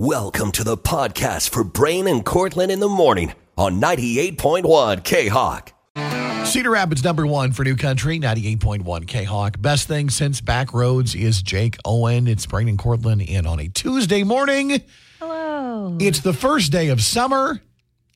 Welcome to the podcast for Brain and Cortland in the morning on 98.1 K Hawk. Cedar Rapids number one for New Country, 98.1 K Hawk. Best thing since back roads is Jake Owen. It's Brain and Cortland in on a Tuesday morning. Hello. It's the first day of summer,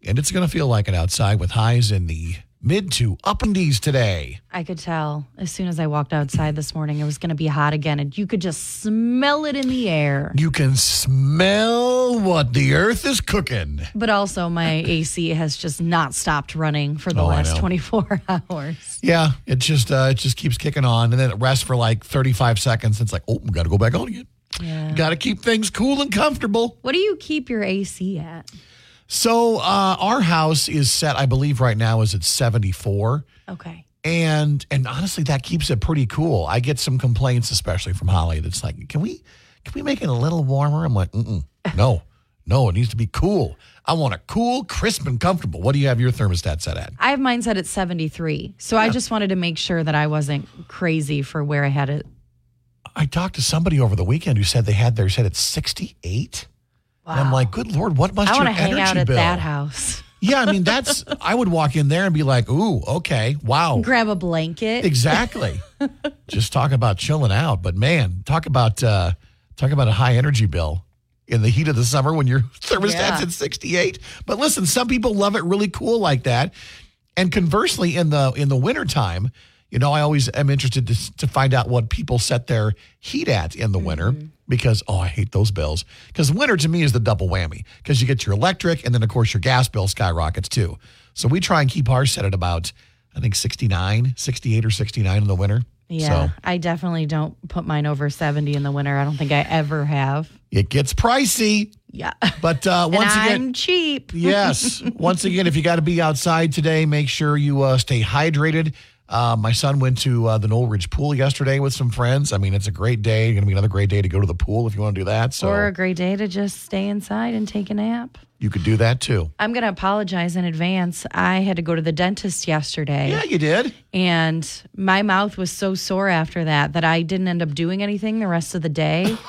and it's going to feel like it outside with highs in the mid to up and D's today. I could tell as soon as I walked outside this morning it was going to be hot again, and you could just smell it in the air. You can smell what the earth is cooking. But also, my AC has just not stopped running for the Oh, last 24 hours. Yeah, it just uh, it just keeps kicking on, and then it rests for like 35 seconds. And It's like, oh, we got to go back on again. Yeah. Got to keep things cool and comfortable. What do you keep your AC at? So uh, our house is set, I believe, right now is at 74. Okay. And and honestly, that keeps it pretty cool. I get some complaints, especially from Holly, that's like, can we can we make it a little warmer? I'm like, Mm-mm, no, no, it needs to be cool. I want it cool, crisp, and comfortable. What do you have your thermostat set at? I have mine set at 73. So I just wanted to make sure that I wasn't crazy for where I had it. I talked to somebody over the weekend who said they had theirs set at 68. And I'm like, good lord, what must I your want to hang energy out at bill? that house. Yeah, I mean that's. I would walk in there and be like, ooh, okay, wow, Grab a blanket. Exactly. Just talk about chilling out, but man, talk about uh talk about a high energy bill in the heat of the summer when your thermostat's Yeah. at 68. But listen, some people love it really cool like that. And conversely in the in the wintertime, you know, I always am interested to to find out what people set their heat at in the winter because oh, I hate those bills. Cuz winter to me is the double whammy because you get your electric and then of course your gas bill skyrockets too. So we try and keep ours set at about I think 69, 68 or 69 in the winter. Yeah, So I definitely don't put mine over 70 in the winter. I don't think I ever have. it gets pricey. Yeah. But uh, once I'm again, cheap. yes. Once again, if you got to be outside today, make sure you uh, stay hydrated. Uh, my son went to uh, the Noelridge Pool yesterday with some friends. I mean, it's a great day. It's Going to be another great day to go to the pool if you want to do that. So Or a great day to just stay inside and take a nap. you could do that too. I'm going to apologize in advance. I had to go to the dentist yesterday, Yeah, you did. and my mouth was so sore after that that I didn't end up doing anything the rest of the day.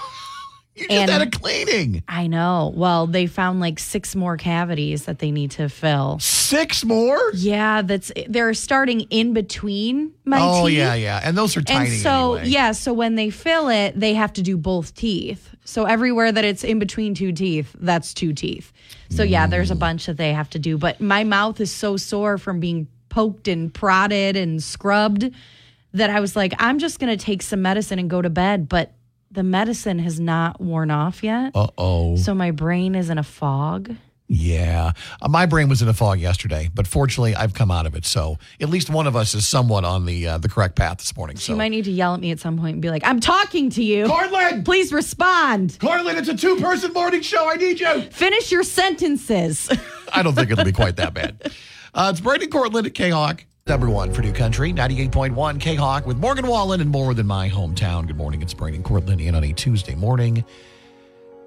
You just And- had a cleaning. I know. Well, they found like six more cavities that they need to fill. Six more. Yeah, that's they're starting in between my teeth. oh teeth. yeah, yeah, and those are tiny. And so, anyway. yeah, so when they fill it, they have to do both teeth. So everywhere that it's in between two teeth, that's two teeth. So yeah, there's Mm. a bunch that they have to do. But my mouth is so sore from being poked and prodded and scrubbed that I was like, I'm just gonna take some medicine and go to bed. But the medicine has not worn off yet. Uh oh. So my brain is in a fog. Yeah. Uh, my brain was in a fog yesterday, but fortunately I've come out of it. So at least one of us is somewhat on the uh, the correct path this morning. So You might need to yell at me at some point and be like, I'm talking to you. Cortland! Please respond. Cortland, it's a two person morning show. I need you. Finish your sentences. I don't think it'll be quite that bad. Uh, it's Brandon Cortland at K Hawk. Number one for New Country, 98.1 K Hawk with Morgan Wallen and more than my hometown. Good morning. It's Brandon Cortland in on a Tuesday morning.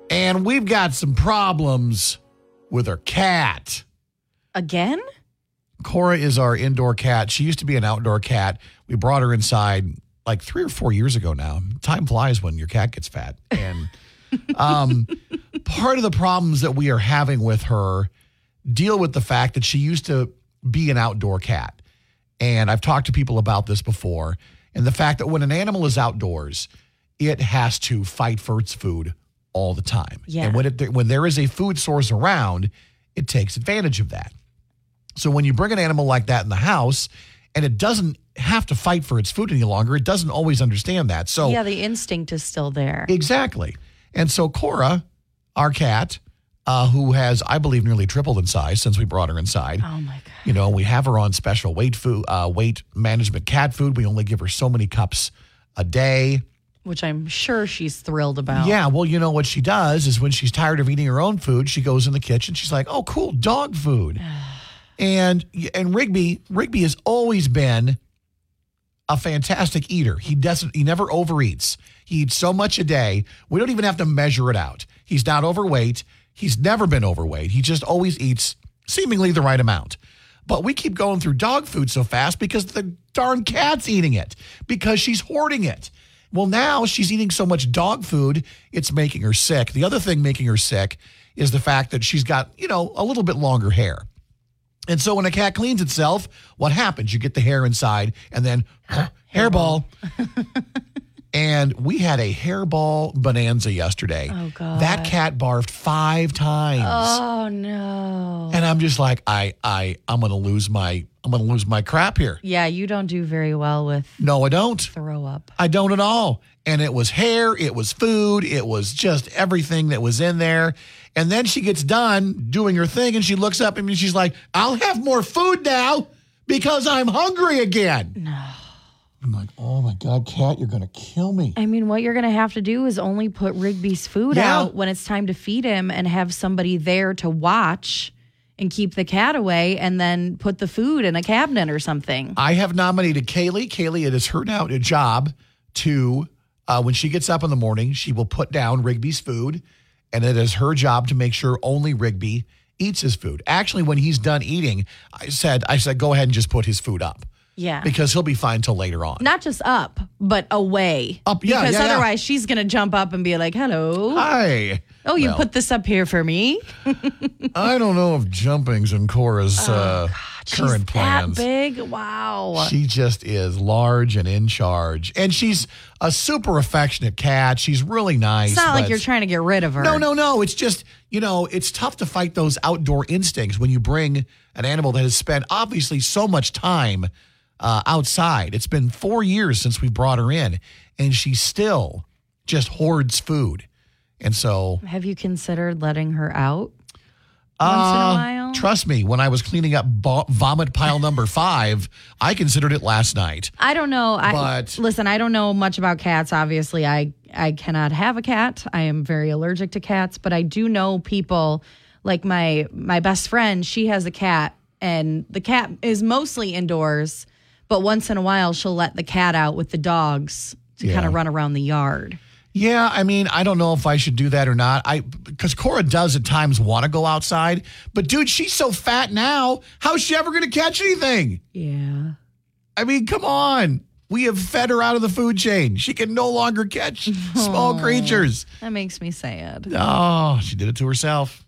And we've got some problems with our cat. Again? Cora is our indoor cat. She used to be an outdoor cat. We brought her inside like three or four years ago now. Time flies when your cat gets fat. And um, part of the problems that we are having with her deal with the fact that she used to be an outdoor cat. And I've talked to people about this before. And the fact that when an animal is outdoors, it has to fight for its food all the time. Yeah. And when it when there is a food source around, it takes advantage of that. So when you bring an animal like that in the house and it doesn't have to fight for its food any longer, it doesn't always understand that. So Yeah, the instinct is still there. exactly. And so Cora, our cat, uh, who has, I believe, nearly tripled in size since we brought her inside. Oh my God. You know, we have her on special weight food, uh, weight management cat food. We only give her so many cups a day. Which I'm sure she's thrilled about. Yeah, well, you know what she does is when she's tired of eating her own food, she goes in the kitchen. She's like, "Oh, cool, dog food." and and Rigby, Rigby has always been a fantastic eater. He doesn't he never overeats. He eats so much a day. We don't even have to measure it out. He's not overweight. He's never been overweight. He just always eats seemingly the right amount. But we keep going through dog food so fast because the darn cat's eating it because she's hoarding it. Well, now she's eating so much dog food, it's making her sick. The other thing making her sick is the fact that she's got, you know, a little bit longer hair. And so when a cat cleans itself, what happens? You get the hair inside and then hairball. and we had a hairball bonanza yesterday. Oh, God. That cat barfed five times. Oh no. And I'm just like, I I I'm gonna lose my I'm gonna lose my crap here. Yeah, you don't do very well with No, I don't. throw up. I don't at all. And it was hair, it was food, it was just everything that was in there. And then she gets done doing her thing and she looks up at me and she's like, I'll have more food now because I'm hungry again. No. I'm like, oh my God, Cat, you're going to kill me. I mean, what you're going to have to do is only put Rigby's food Yeah. out when it's time to feed him and have somebody there to watch and keep the cat away and then put the food in a cabinet or something. I have nominated Kaylee. Kaylee, it is her now a job to, uh, when she gets up in the morning, she will put down Rigby's food, and it is her job to make sure only Rigby eats his food. Actually, when he's done eating, I said, I said, go ahead and just put his food up Yeah. because he'll be fine till later on. Not just up, but away. Up, yeah, Because yeah, yeah. otherwise she's going to jump up and be like, hello. Hi. Oh, you Well, put this up here for me? I don't know if jumping's in Cora's uh, She's current plans. big? Wow. She just is large and in charge, and she's a super affectionate cat. She's really nice. it's not like you're trying to get rid of her. No, no, no. It's just, you know, it's tough to fight those outdoor instincts when you bring an animal that has spent obviously so much time uh, outside. It's been four years since we brought her in, and she still just hoards food. And so, Have you considered letting her out once in a uh, while? trust me, when I was cleaning up bo- vomit pile number five, I considered it last night. I don't know. I, But- listen, I don't know much about cats. Obviously, I I cannot have a cat. I am very allergic to cats, but I do know people like my my best friend. She has a cat, and the cat is mostly indoors, but once in a while she'll let the cat out with the dogs to Yeah. kind of run around the yard. Yeah, I mean, I don't know if I should do that or not. I because Cora does at times want to go outside, but dude, she's so fat now. How's she ever going to catch anything? Yeah. I mean, come on. We have fed her out of the food chain. She can no longer catch small creatures. That makes me sad. Oh, she did it to herself.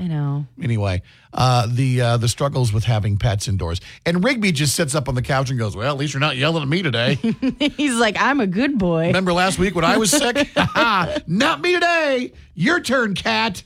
I know. Anyway, uh, the uh, the struggles with having pets indoors, and Rigby just sits up on the couch and goes, "Well, at least you're not yelling at me today." He's like, I'm a good boy. Remember last week when I was sick? Not me today. Your turn, cat.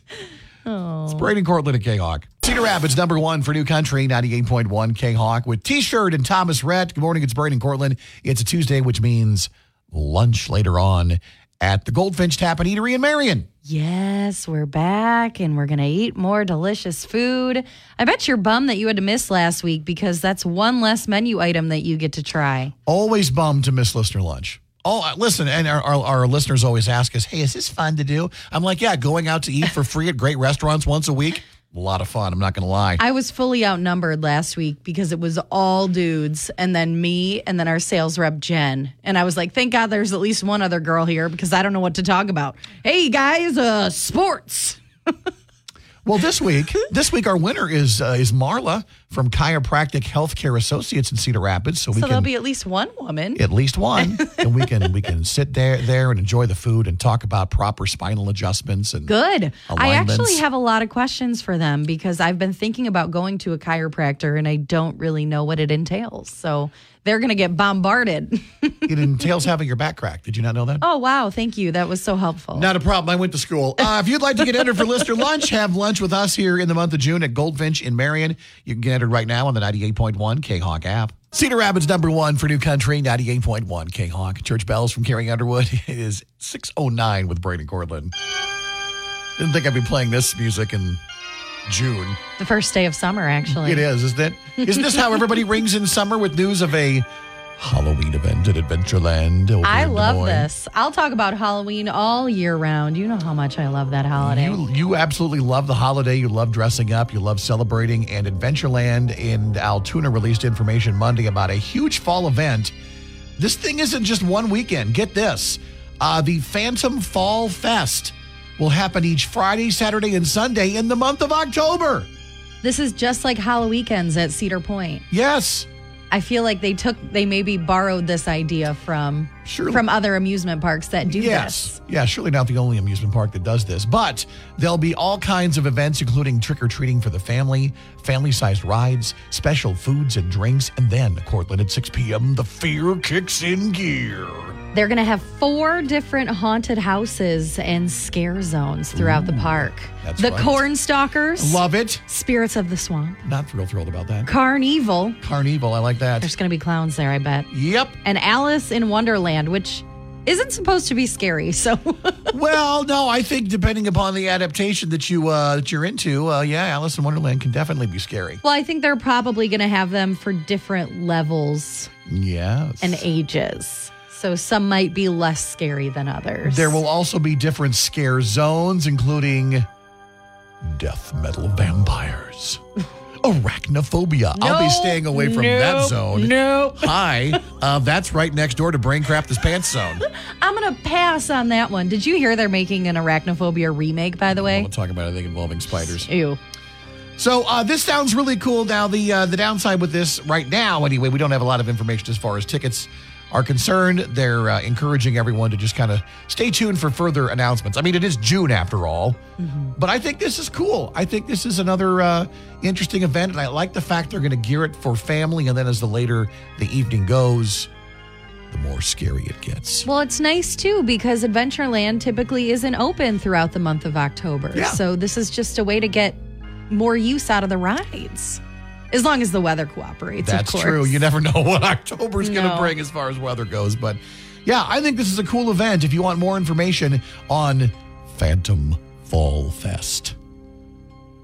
It's Brady Cortland and K Hawk. Cedar Rapids, number one for New Country, 98.1 K Hawk with T shirt and Thomas Rhett. Good morning. It's Brady Cortland. It's a Tuesday, which means lunch later on at the Goldfinch Tap and Eatery in Marion. Yes, we're back and we're going to eat more delicious food. I bet you're bummed that you had to miss last week because that's one less menu item that you get to try. Always bummed to miss listener lunch. Oh, uh, listen, and our, our, our listeners always ask us, hey, is this fun to do? I'm like, yeah, going out to eat for free at great restaurants once a week, a lot of fun. I'm not going to lie. I was fully outnumbered last week because it was all dudes and then me and then our sales rep Jen. And I was like, thank God there's at least one other girl here because I don't know what to talk about. Hey guys, uh sports. Well, this week, this week our winner is uh, is Marla from Chiropractic Healthcare Associates in Cedar Rapids. So we So there'll be at least one woman. at least one, and we can we can sit there there and enjoy the food and talk about proper spinal adjustments and Good. I actually have a lot of questions for them because I've been thinking about going to a chiropractor and I don't really know what it entails. So they're going to get bombarded. it entails having your back cracked. Did you not know that? oh, wow. Thank you. That was so helpful. Not a problem. I went to school. Uh, if you'd like to get entered for Lister Lunch, have lunch with us here in the month of June at Goldfinch in Marion. You can get entered right now on the 98.1 K Hawk app. Cedar Rapids number one for New Country, 98.1 K Hawk. Church bells from Carrie Underwood. It is 6.09 with Brady Cortland. Didn't think I'd be playing this music in June. the first day of summer, actually. It is, isn't it? Isn't this how everybody rings in summer with news of a Halloween event at Adventureland? I love this. I'll talk about Halloween all year round. You know how much I love that holiday. You you absolutely love the holiday. You love dressing up. You love celebrating. And Adventureland in Altoona released information Monday about a huge fall event. This thing isn't just one weekend. Get this: uh, the Phantom Fall Fest will happen each Friday, Saturday, and Sunday in the month of October. this is just like Halloween weekends at Cedar Point. Yes. I feel like they took they maybe borrowed this idea from Surely. from other amusement parks that do Yes. this. Yeah, surely not the only amusement park that does this. But there'll be all kinds of events, including trick or treating for the family, family sized rides, special foods and drinks, and then, Cortland, at 6 p.m., the fear kicks in gear. They're going to have four different haunted houses and scare zones throughout the park. that's the right. Corn Stalkers, Love it. Spirits of the Swamp, Not real thrilled about that. Carnival. Carnival, I like that. There's going to be clowns there, I bet. Yep. And Alice in Wonderland, which isn't supposed to be scary. So Well, no, I think depending upon the adaptation that you uh, that you're into, uh, yeah, Alice in Wonderland can definitely be scary. Well, I think they're probably going to have them for different levels Yes. and ages. So some might be less scary than others. There will also be different scare zones, including death metal vampires, arachnophobia. I'll be staying away from that zone. nope. Hi, uh, that's right next door to Braincraft is Pants Zone. I'm going to pass on that one. Did you hear they're making an arachnophobia remake, by the way? We'll talk about anything involving spiders. Ew. So uh, this sounds really cool. Now the uh, the downside with this right now, anyway, we don't have a lot of information as far as tickets are concerned. They're uh, encouraging everyone to just kind of stay tuned for further announcements. I mean, it is June after all, but I think this is cool. I think this is another uh, interesting event, and I like the fact they're going to gear it for family. And then as the later the evening goes, the more scary it gets. Well, it's nice too because Adventureland typically isn't open throughout the month of October. Yeah. So this is just a way to get more use out of the rides. As long as the weather cooperates, That's true. You never know what October October's going to bring as far as weather goes. But yeah, I think this is a cool event. If you want more information on Phantom Fall Fest,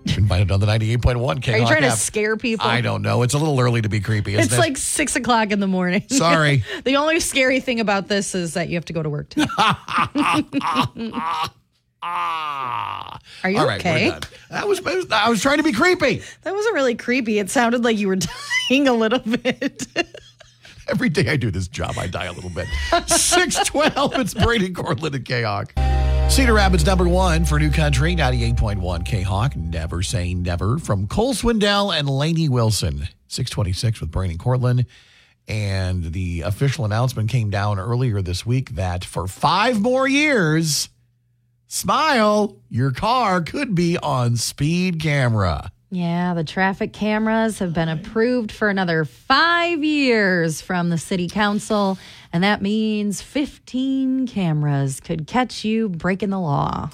you can find it on the 98.1 K. Are you trying to scare people? I don't know. It's a little early to be creepy, isn't It's it? like six o'clock in the morning. Sorry. the only scary thing about this is that you have to go to work. Ah. Are you All right, okay? That was, I was trying to be creepy. That wasn't really creepy. It sounded like you were dying a little bit. Every day I do this job, I die a little bit. 612, it's Brady Cortland and K-Hawk. Cedar Rapids number one for New Country, 98.1 K-Hawk. Never say never from Cole Swindell and Lainey Wilson. 626 with Brady Cortland. And the official announcement came down earlier this week that for five more years, smile, your car could be on speed camera. yeah, the traffic cameras have been approved for another five years from the city council. And that means 15 cameras could catch you breaking the law.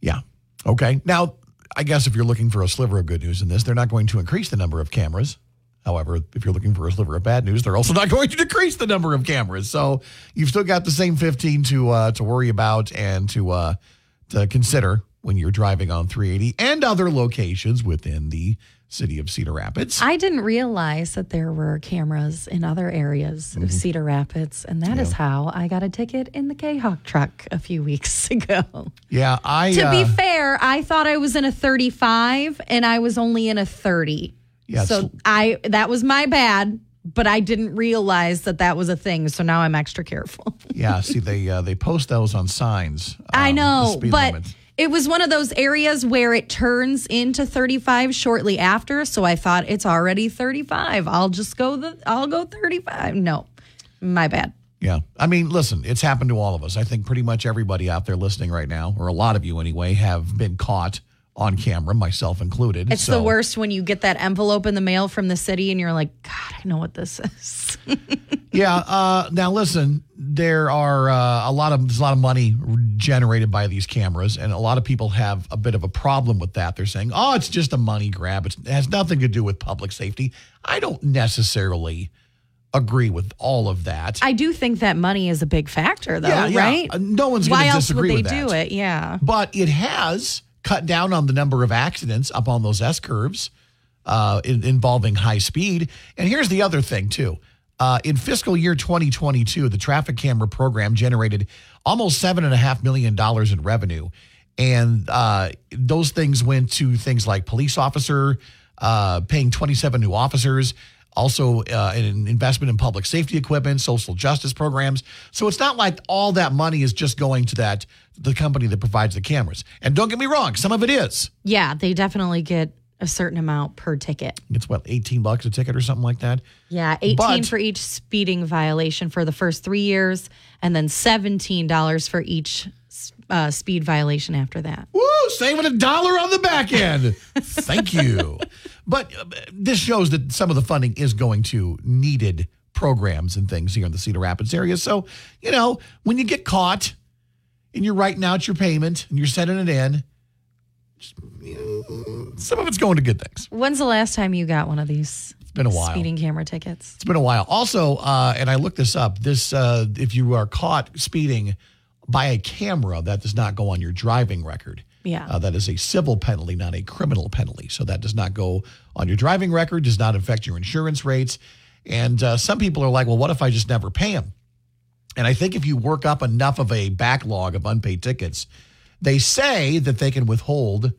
Yeah. Okay. Now, I guess if you're looking for a sliver of good news in this, they're not going to increase the number of cameras. However, if you're looking for a sliver of bad news, they're also not going to decrease the number of cameras. So you've still got the same 15 to uh, to worry about and to uh, to consider when you're driving on 380 and other locations within the city of Cedar Rapids. I didn't realize that there were cameras in other areas Mm-hmm. of Cedar Rapids. And that is how I got a ticket in the K Hawk truck a few weeks ago. yeah, I To be uh, fair, I thought I was in a 35 and I was only in a 30. Yeah, so I that was my bad, but I didn't realize that that was a thing. So now I'm extra careful. yeah. See, they uh, they post those on signs. I um, the know, but limit. it was one of those areas where it turns into 35 shortly after, so I thought it's already 35. I'll just go the I'll go 35. No. My bad. Yeah. I mean, listen, it's happened to all of us. I think pretty much everybody out there listening right now, or a lot of you anyway, have been caught on camera, myself included. It's So, the worst when you get that envelope in the mail from the city and you're like, God, I know what this is. Yeah. Uh, now, listen, there are uh, a lot of there's a lot of money generated by these cameras, and a lot of people have a bit of a problem with that. They're saying, "Oh, it's just a money grab. It's, it has nothing to do with public safety." I don't necessarily agree with all of that. I do think that money is a big factor, though, Yeah, yeah. right? No one's gonna Why else would disagree they with do that. it? Yeah. but it has cut down on the number of accidents up on those S curves uh, in, involving high speed. And here's the other thing, too. Uh, in fiscal year 2022, the traffic camera program generated almost $7.5 million in revenue. And uh, those things went to things like police officer, uh, paying 27 new officers, also uh, an investment in public safety equipment, social justice programs. So it's not like all that money is just going to that the company that provides the cameras. And don't get me wrong, some of it is. Yeah, they definitely get a certain amount per ticket. It's what, 18 bucks a ticket or something like that? Yeah, 18 But- for each speeding violation for the first 3 years and then $17 for each uh, speed violation after that. Woo, saving a dollar on the back end. Thank you. But uh, this shows that some of the funding is going to needed programs and things here in the Cedar Rapids area. So, you know, when you get caught and you're writing out your payment and you're sending it in, just, you know, some of it's going to good things. When's the last time you got one of these It's been a while. speeding camera tickets? It's been a while. Also, uh, and I looked this up. This, uh, if you are caught speeding by a camera, that does not go on your driving record. Yeah. Uh, that is a civil penalty, not a criminal penalty. So that does not go on your driving record, does not affect your insurance rates. And uh, some people are like, well, what if I just never pay them? And I think if you work up enough of a backlog of unpaid tickets, they say that they can withhold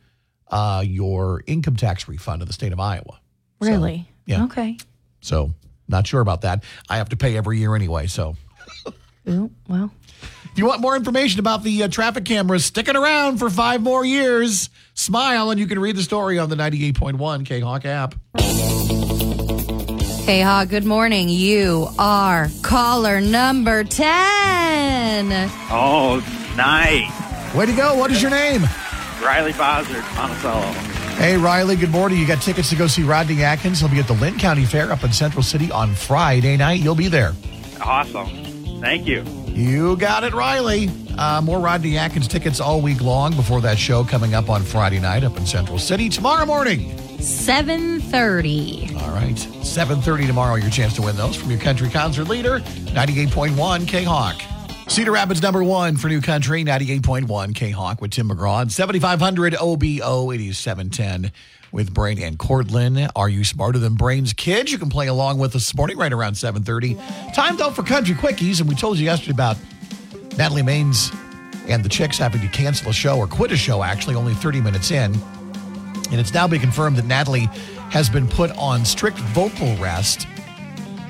uh, your income tax refund of the state of Iowa. So, Really? yeah. Okay. so not sure about that. I have to pay every year anyway. So Ooh, well, you want more information about the uh, traffic cameras sticking around for five more years, smile and you can read the story on the 98.1 K Hawk app. Hey, Ha, good morning. You are caller number 10. Oh, nice. Way to go. What is your name? Riley Bozzard, Monticello. Hey, Riley, good morning. You got tickets to go see Rodney Atkins. He'll be at the Linn County Fair up in Central City on Friday night. You'll be there. Awesome. Thank you. You got it, Riley. Uh, more Rodney Atkins tickets all week long before that show coming up on Friday night up in Central City tomorrow morning. 730. All right, 7.30 tomorrow, your chance to win those from your country concert leader, 98.1 K-Hawk. Cedar Rapids number one for New Country, 98.1 K-Hawk with Tim McGraw. And 7500 OBO, it is 710 with Brain and Cortland. Are you smarter than Brain's kids? You can play along with us this morning right around 7.30. Time, though, for Country Quickies. And we told you yesterday about Natalie Maines and the Chicks having to cancel a show or quit a show, actually, only 30 minutes in. And it's now been confirmed that Natalie has been put on strict vocal rest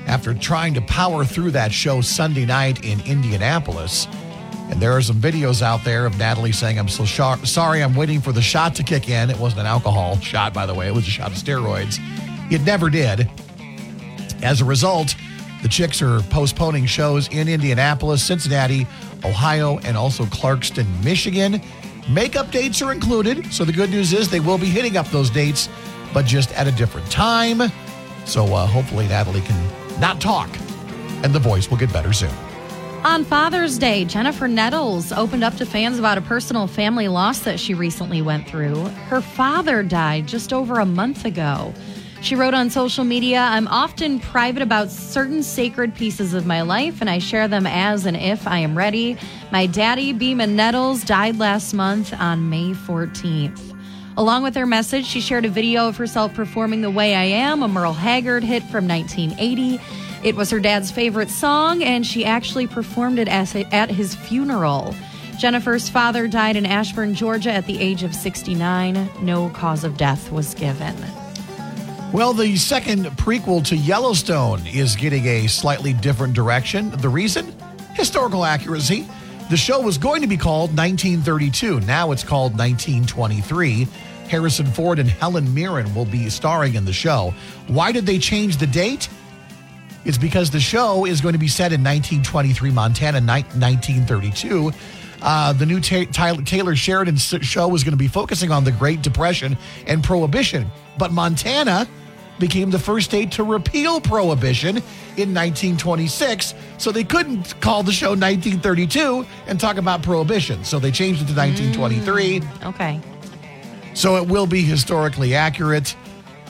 after trying to power through that show Sunday night in Indianapolis. And there are some videos out there of Natalie saying, I'm so sorry, I'm waiting for the shot to kick in. It wasn't an alcohol shot, by the way, it was a shot of steroids. It never did. As a result, the Chicks are postponing shows in Indianapolis, Cincinnati, Ohio, and also Clarkston, Michigan. Makeup dates are included, so the good news is they will be hitting up those dates, but just at a different time. So uh, hopefully Natalie can not talk, and the voice will get better soon. On Father's Day, Jennifer Nettles opened up to fans about a personal family loss that she recently went through. Her father died just over a month ago. She wrote on social media, I'm often private about certain sacred pieces of my life, and I share them as and if I am ready. My daddy, Beeman Nettles, died last month on May 14th. Along with her message, she shared a video of herself performing The Way I Am, a Merle Haggard hit from 1980. It was her dad's favorite song, and she actually performed it at his funeral. Jennifer's father died in Ashburn, Georgia at the age of 69. No cause of death was given. Well, the second prequel to Yellowstone is getting a slightly different direction. The reason? Historical accuracy. The show was going to be called 1932. Now it's called 1923. Harrison Ford and Helen Mirren will be starring in the show. Why did they change the date? It's because the show is going to be set in 1923 Montana, ni- 1932. Uh, the new Ta- Tyler, Taylor Sheridan s- show was going to be focusing on the Great Depression and Prohibition, but Montana became the first state to repeal Prohibition in 1926, so they couldn't call the show 1932 and talk about Prohibition. So they changed it to 1923. Okay. So it will be historically accurate.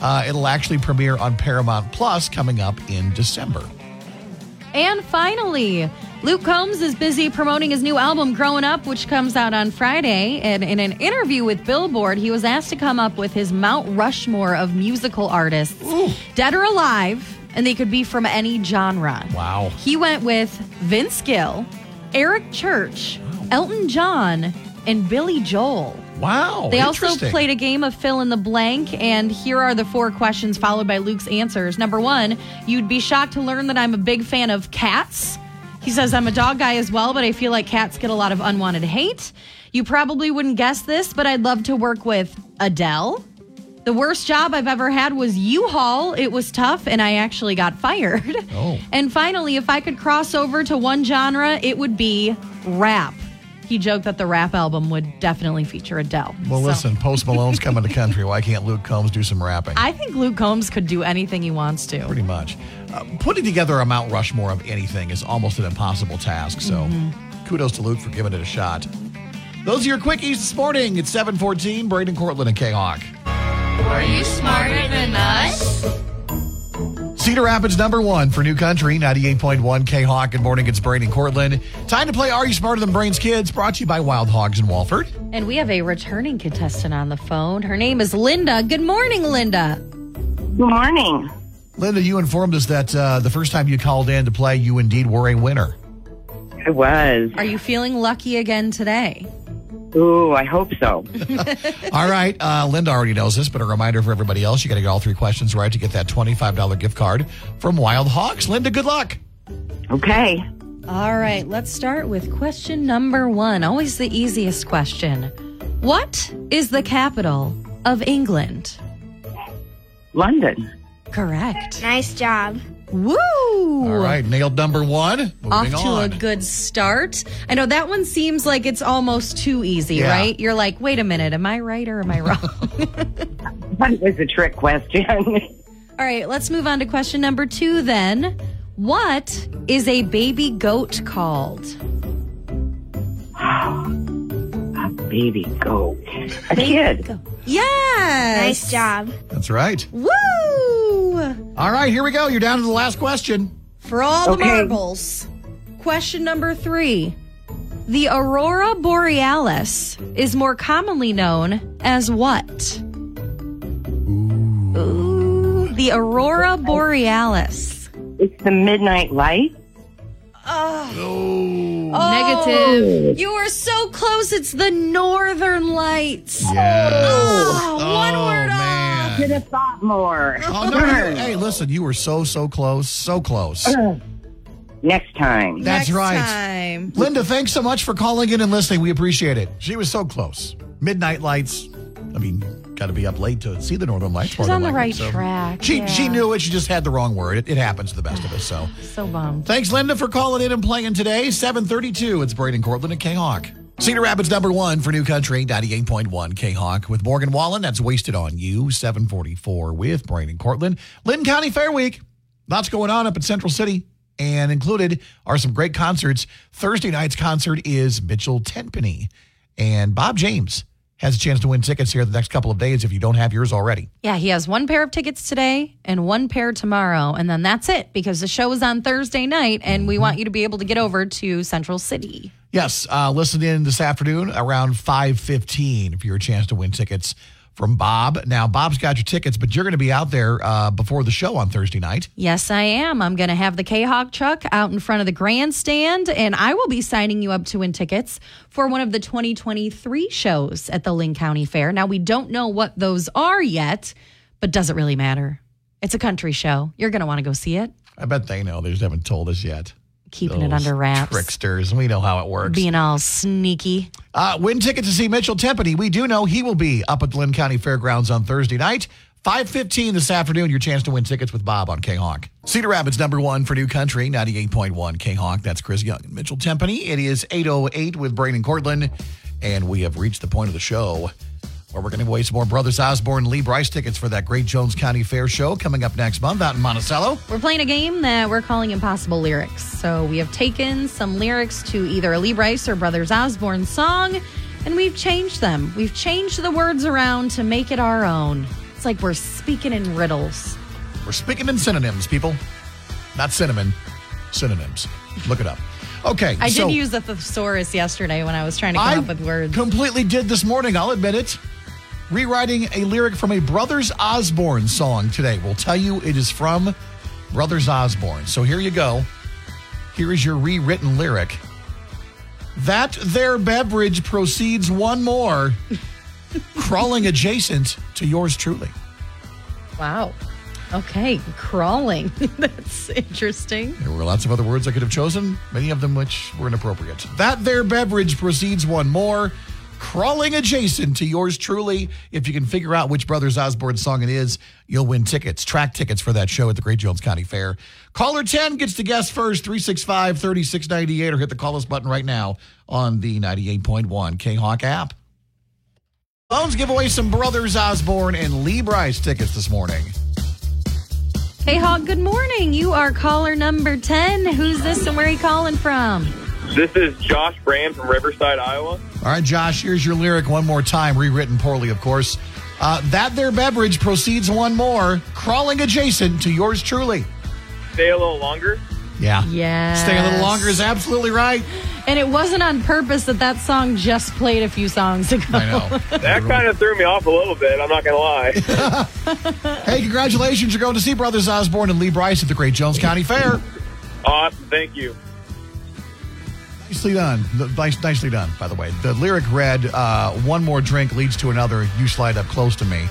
Uh, it'll actually premiere on Paramount Plus coming up in December. And finally, Luke Combs is busy promoting his new album, Growing Up, which comes out on Friday. And in an interview with Billboard, he was asked to come up with his Mount Rushmore of musical artists, dead or alive, and they could be from any genre. Wow. He went with Vince Gill, Eric Church, Elton John, and Billy Joel. Wow. They also played a game of fill in the blank, and here are the four questions followed by Luke's answers. Number one, you'd be shocked to learn that I'm a big fan of cats. He says, I'm a dog guy as well, but I feel like cats get a lot of unwanted hate. You probably wouldn't guess this, but I'd love to work with Adele. The worst job I've ever had was U-Haul. It was tough and I actually got fired. Oh. And finally, if I could cross over to one genre, it would be rap. He joked that the rap album would definitely feature Adele. Well, So, listen, Post Malone's coming to country. Why can't Luke Combs do some rapping? I think Luke Combs could do anything he wants to. Pretty much. Uh, putting together a Mount Rushmore of anything is almost an impossible task. So kudos to Luke for giving it a shot. Those are your quickies this morning. It's 714, Braden Cortland and K-Hawk. Are you smarter than us? Cedar Rapids number one for New Country, 98.1 K-Hawk. Good morning, it's Brain and Cortland. Time to play Are You Smarter Than Brains Kids? Brought to you by Wild Hogs in Walford. And we have a returning contestant on the phone. Her name is Linda. Good morning, Linda. Good morning. Linda, you informed us that uh, the first time you called in to play, you indeed were a winner. I was. Are you feeling lucky again today? Ooh, I hope so. All right. Uh, Linda already knows this, but a reminder for everybody else you got to get all three questions right to get that $25 gift card from Wild Hogs. Linda, good luck. Okay. All right, let's start with question number one. Always the easiest question. What is the capital of England? London. Correct. Nice job. Woo! All right. Nailed number one. Moving Off to on. a good start. I know that one seems like it's almost too easy, Yeah. right? You're like, wait a minute, am I right or am I wrong? That was a trick question. All right, let's move on to question number two then. What is a baby goat called? A baby goat. A kid. Yes. Nice job. That's right. Woo! All right. Here we go. You're down to the last question. For all the Okay. marbles. Question number three. The aurora borealis is more commonly known as what? Ooh. The aurora borealis. It's the midnight light. Negative. Oh. You were so close. It's the northern lights. Yes. Oh, one oh, word man. Should have thought more. Oh, no, you- hey, listen, you were so, so close. So close. Next time. That's Next right. time. Linda, thanks so much for calling in and listening. We appreciate it. She was so close. Midnight lights. I mean, got to be up late to see the northern lights. She was on the likely, right so- track. She yeah. she knew it. She just had the wrong word. It, it happens to the best of us. So So bummed. thanks, Linda, for calling in and playing today. Seven thirty-two. It's Braden Cortland and K Hawk. Cedar Rapids number one for New Country, 98.1 K Hawk with Morgan Wallen. That's wasted on you. 744 with Braden Cortland. Linn County Fair Week. Lots going on up in Central City. And included are some great concerts. Thursday night's concert is Mitchell Tenpenny. And Bob James has a chance to win tickets here the next couple of days if you don't have yours already. Yeah, he has one pair of tickets today and one pair tomorrow. And then that's it because the show is on Thursday night and we want you to be able to get over to Central City. Yes, uh, listen in this afternoon around 5.15 for your chance to win tickets from Bob. Now, Bob's got your tickets, but you're going to be out there uh, before the show on Thursday night. Yes, I am. I'm going to have the K Hawk truck out in front of the grandstand, and I will be signing you up to win tickets for one of the 2023 shows at the Linn County Fair. Now, we don't know what those are yet, but does it really matter? It's a country show. You're going to want to go see it. I bet they know. They just haven't told us yet. Keeping it under wraps. Tricksters. We know how it works. Being all sneaky. Uh, win tickets to see Mitchell Tenpenny. We do know he will be up at the Linn County Fairgrounds on Thursday night. 5.15 this afternoon, your chance to win tickets with Bob on K-Hawk. Cedar Rapids, number one for New Country, 98.1 K-Hawk. That's Chris Young and Mitchell Tenpenny. It is 8.08 with Braden Cortland, and we have reached the point of the show where we're going to away some more Brothers Osborne Lee Brice tickets for that great Jones County Fair show coming up next month out in Monticello. We're playing a game that we're calling Impossible Lyrics. So we have taken some lyrics to either a Lee Brice or Brothers Osborne song, and we've changed them. We've changed the words around to make it our own. It's like we're speaking in riddles. We're speaking in synonyms, people. Not cinnamon, synonyms. Look it up. Okay. I so did use a thesaurus yesterday when I was trying to come I up with words. completely did this morning, I'll admit it. Rewriting a lyric from a Brothers Osborne song today. We'll tell you it is from Brothers Osborne. So here you go. Here is your rewritten lyric. That their beverage proceeds one more, crawling adjacent to yours truly. wow. Okay, crawling. That's interesting. There were lots of other words I could have chosen, many of them which were inappropriate. That their beverage proceeds one more, crawling adjacent to yours truly. If you can figure out which Brothers Osborne song it is, you'll win tickets, track tickets for that show at the Great Jones County Fair. Caller 10 gets to guess first, 365 3698, or hit the call us button right now on the 98.1 K Hawk app. Bones give away some Brothers Osborne and Lee Brice tickets this morning. Hey, Hawk, good morning. You are caller number 10. Who's this and where are you calling from? This is Josh Brand from Riverside, Iowa. All right, Josh, here's your lyric one more time, rewritten poorly, of course. Uh, that there beverage proceeds one more, crawling adjacent to yours truly. Stay a little longer. Yeah. Yeah. Stay a little longer is absolutely right. And it wasn't on purpose that that song just played a few songs ago. I know. That kind of threw me off a little bit. I'm not going to lie. hey, congratulations. You're going to see Brothers Osborne and Lee Brice at the Great Jones County Fair. awesome. Thank you. Nicely done. Nice, nicely done, by the way. The lyric read, uh, one more drink leads to another. You slide up close to me.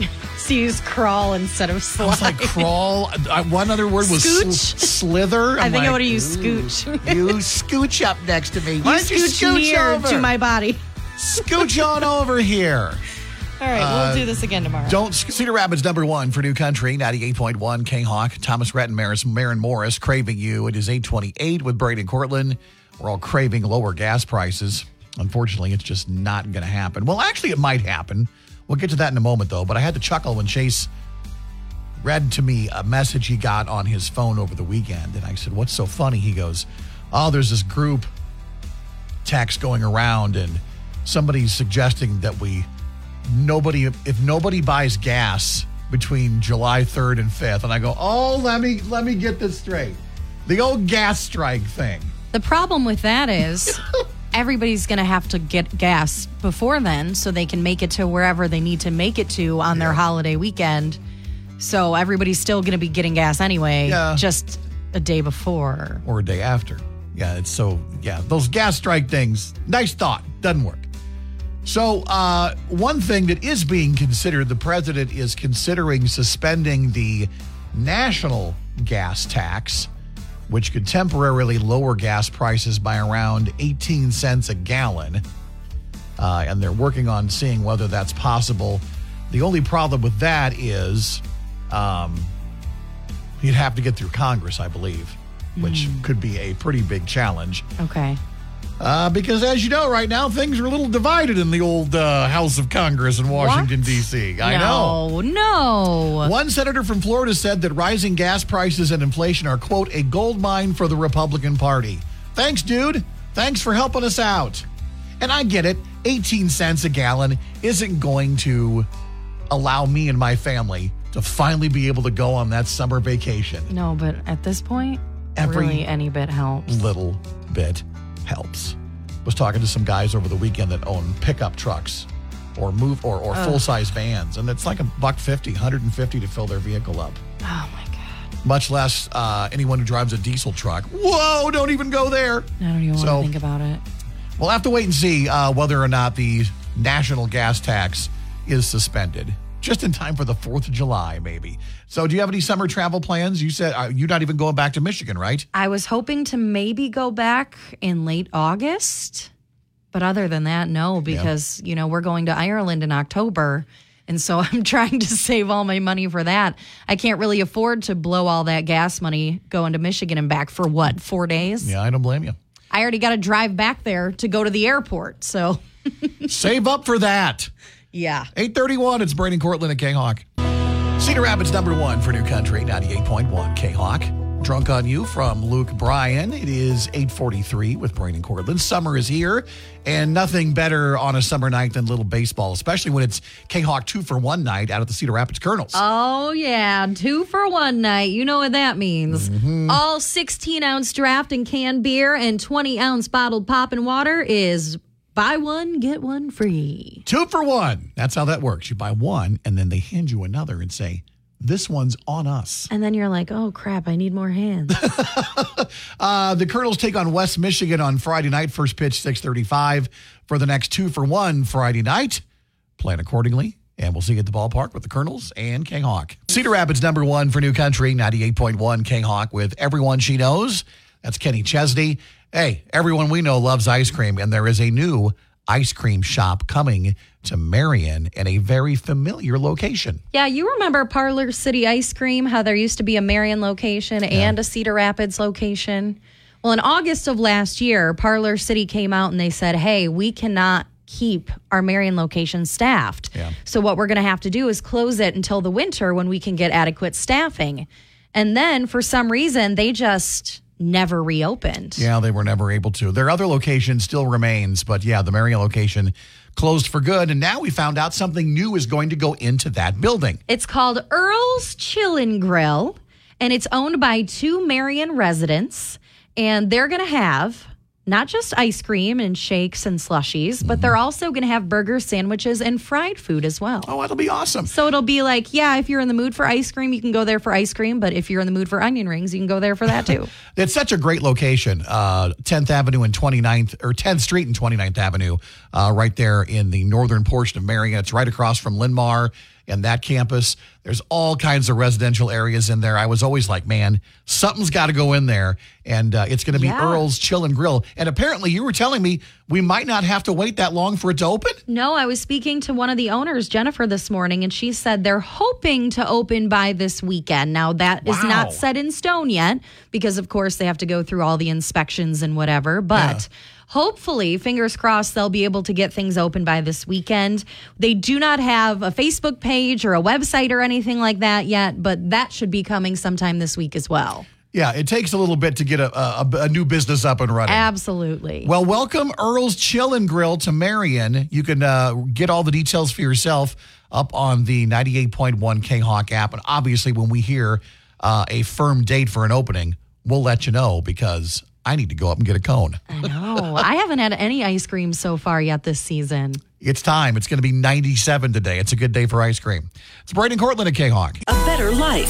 So you use crawl instead of I slide. was like, crawl. Uh, one other word was sl- slither. I I'm think I like, would have used "Ooh, scooch. You scooch up next to me. Why You you scooch near over? to my body. Scooch on over here. All right, Uh, we'll do this again tomorrow. Don't Cedar Rapids number one for New Country, 98.1 K Hawk, Thomas Rhett Maris, Maren Morris craving you. It is 828 with Braden Cortland. We're all craving lower gas prices. Unfortunately, it's just not going to happen. Well, actually, it might happen. We'll get to that in a moment, though. But I had to chuckle when Chase read to me a message he got on his phone over the weekend. And I said, What's so funny? He goes, Oh, there's this group text going around, and somebody's suggesting that we nobody if nobody buys gas between July 3rd and 5th and I go, "Oh, let me let me get this straight." The old gas strike thing. The problem with that is everybody's going to have to get gas before then so they can make it to wherever they need to make it to on their holiday weekend. So everybody's still going to be getting gas anyway, Yeah. just a day before. or a day after. Yeah, it's so yeah, those gas strike things. Nice thought, doesn't work. So, uh, one thing that is being considered, the president is considering suspending the national gas tax, which could temporarily lower gas prices by around 18 cents a gallon. Uh, and they're working on seeing whether that's possible. The only problem with that is um, you'd have to get through Congress, I believe, which could be a pretty big challenge. Okay. Uh, because as you know, right now things are a little divided in the old uh, House of Congress in Washington D.C. I know. no, No. One senator from Florida said that rising gas prices and inflation are quote a gold mine for the Republican Party. Thanks, dude. Thanks for helping us out. And I get it. 18 cents a gallon isn't going to allow me and my family to finally be able to go on that summer vacation. No, but at this point, Every- really any bit helps. little bit helps. Was talking to some guys over the weekend that own pickup trucks or move or, or full size vans, and it's like a buck fifty, 150 to fill their vehicle up. Oh my god. Much less uh, anyone who drives a diesel truck. Whoa! Don't even go there. I don't even So- want to think about it. We'll have to wait and see uh, whether or not the national gas tax is suspended. Just in time for the Fourth of July, maybe. So, do you have any summer travel plans? You said uh, you're not even going back to Michigan, right? I was hoping to maybe go back in late August, but other than that, no, because you know we're going to Ireland in October, and so I'm trying to save all my money for that. I can't really afford to blow all that gas money going to Michigan and back for what four days. Yeah, I don't blame you. I already got to drive back there to go to the airport, so Save up for that. Yeah. 831, it's Brady Cortland at K-Hawk. Cedar Rapids number one for New Country, 98.1 K-Hawk. Drunk on You from Luke Bryan. It is 843 with Brady Cortland. Summer is here, and nothing better on a summer night than little baseball, especially when it's K-Hawk two for one night out at the Cedar Rapids Kernels. Oh, yeah. Two for one night. You know what that means. Mm-hmm. All 16 ounce draft and canned beer and 20 ounce bottled pop and water is buy one, get one free. Two for one. That's how that works. You buy one, and then they hand you another and say, this one's on us. And then you're like, oh, crap, I need more hands. Uh, the Kernels take on West Michigan on Friday night. First pitch, 635 for the next two for one Friday night. Plan accordingly. And we'll see you at the ballpark with the Kernels and King Hawk. Cedar Rapids number one for New Country, 98.1 King Hawk with everyone she knows. That's Kenny Chesney. Hey, everyone we know loves ice cream, and there is a new ice cream shop coming to Marion in a very familiar location. Yeah, you remember Parlor City Ice Cream, how there used to be a Marion location and a Cedar Rapids location? Well, in August of last year, Parlor City came out and they said, hey, we cannot keep our Marion location staffed. Yeah. So, what we're going to have to do is close it until the winter when we can get adequate staffing. And then for some reason, they just never reopened. Yeah, they were never able to. Their other location still remains, but yeah, the Marion location closed for good. And now we found out something new is going to go into that building. It's called Earl's Chillin' Grill, and it's owned by two Marion residents. And they're going to have not just ice cream and shakes and slushies, but they're also going to have burgers, sandwiches, and fried food as well. Oh, that'll be awesome. So it'll be like, yeah, if you're in the mood for ice cream, you can go there for ice cream. But if you're in the mood for onion rings, you can go there for that too. It's such a great location. Uh, 10th Avenue and 29th, or 10th Street and 29th Avenue, uh, right there in the northern portion of Marion. It's right across from Linn-Mar and that campus. There's all kinds of residential areas in there. I was always like, man, something's got to go in there. And uh, it's going to be Yeah. Earl's Chill and Grill. And apparently, you were telling me we might not have to wait that long for it to open. No, I was speaking to one of the owners, Jennifer, this morning, and she said they're hoping to open by this weekend. Now, that is Wow. not set in stone yet because, of course, they have to go through all the inspections and whatever. But hopefully, fingers crossed, they'll be able to get things open by this weekend. They do not have a Facebook page or a website or anything like that yet, but that should be coming sometime this week as well. Yeah, it takes a little bit to get a, a, a new business up and running. Absolutely. Well, welcome Earl's Chill and Grill to Marion. You can uh, get all the details for yourself up on the 98.1 K Hawk app. And obviously, when we hear uh, a firm date for an opening, we'll let you know because I need to go up and get a cone. I know. I haven't had any ice cream so far yet this season. It's time. It's going to be 97 today. It's a good day for ice cream. It's Braden Cortland at K Hawk. A better life.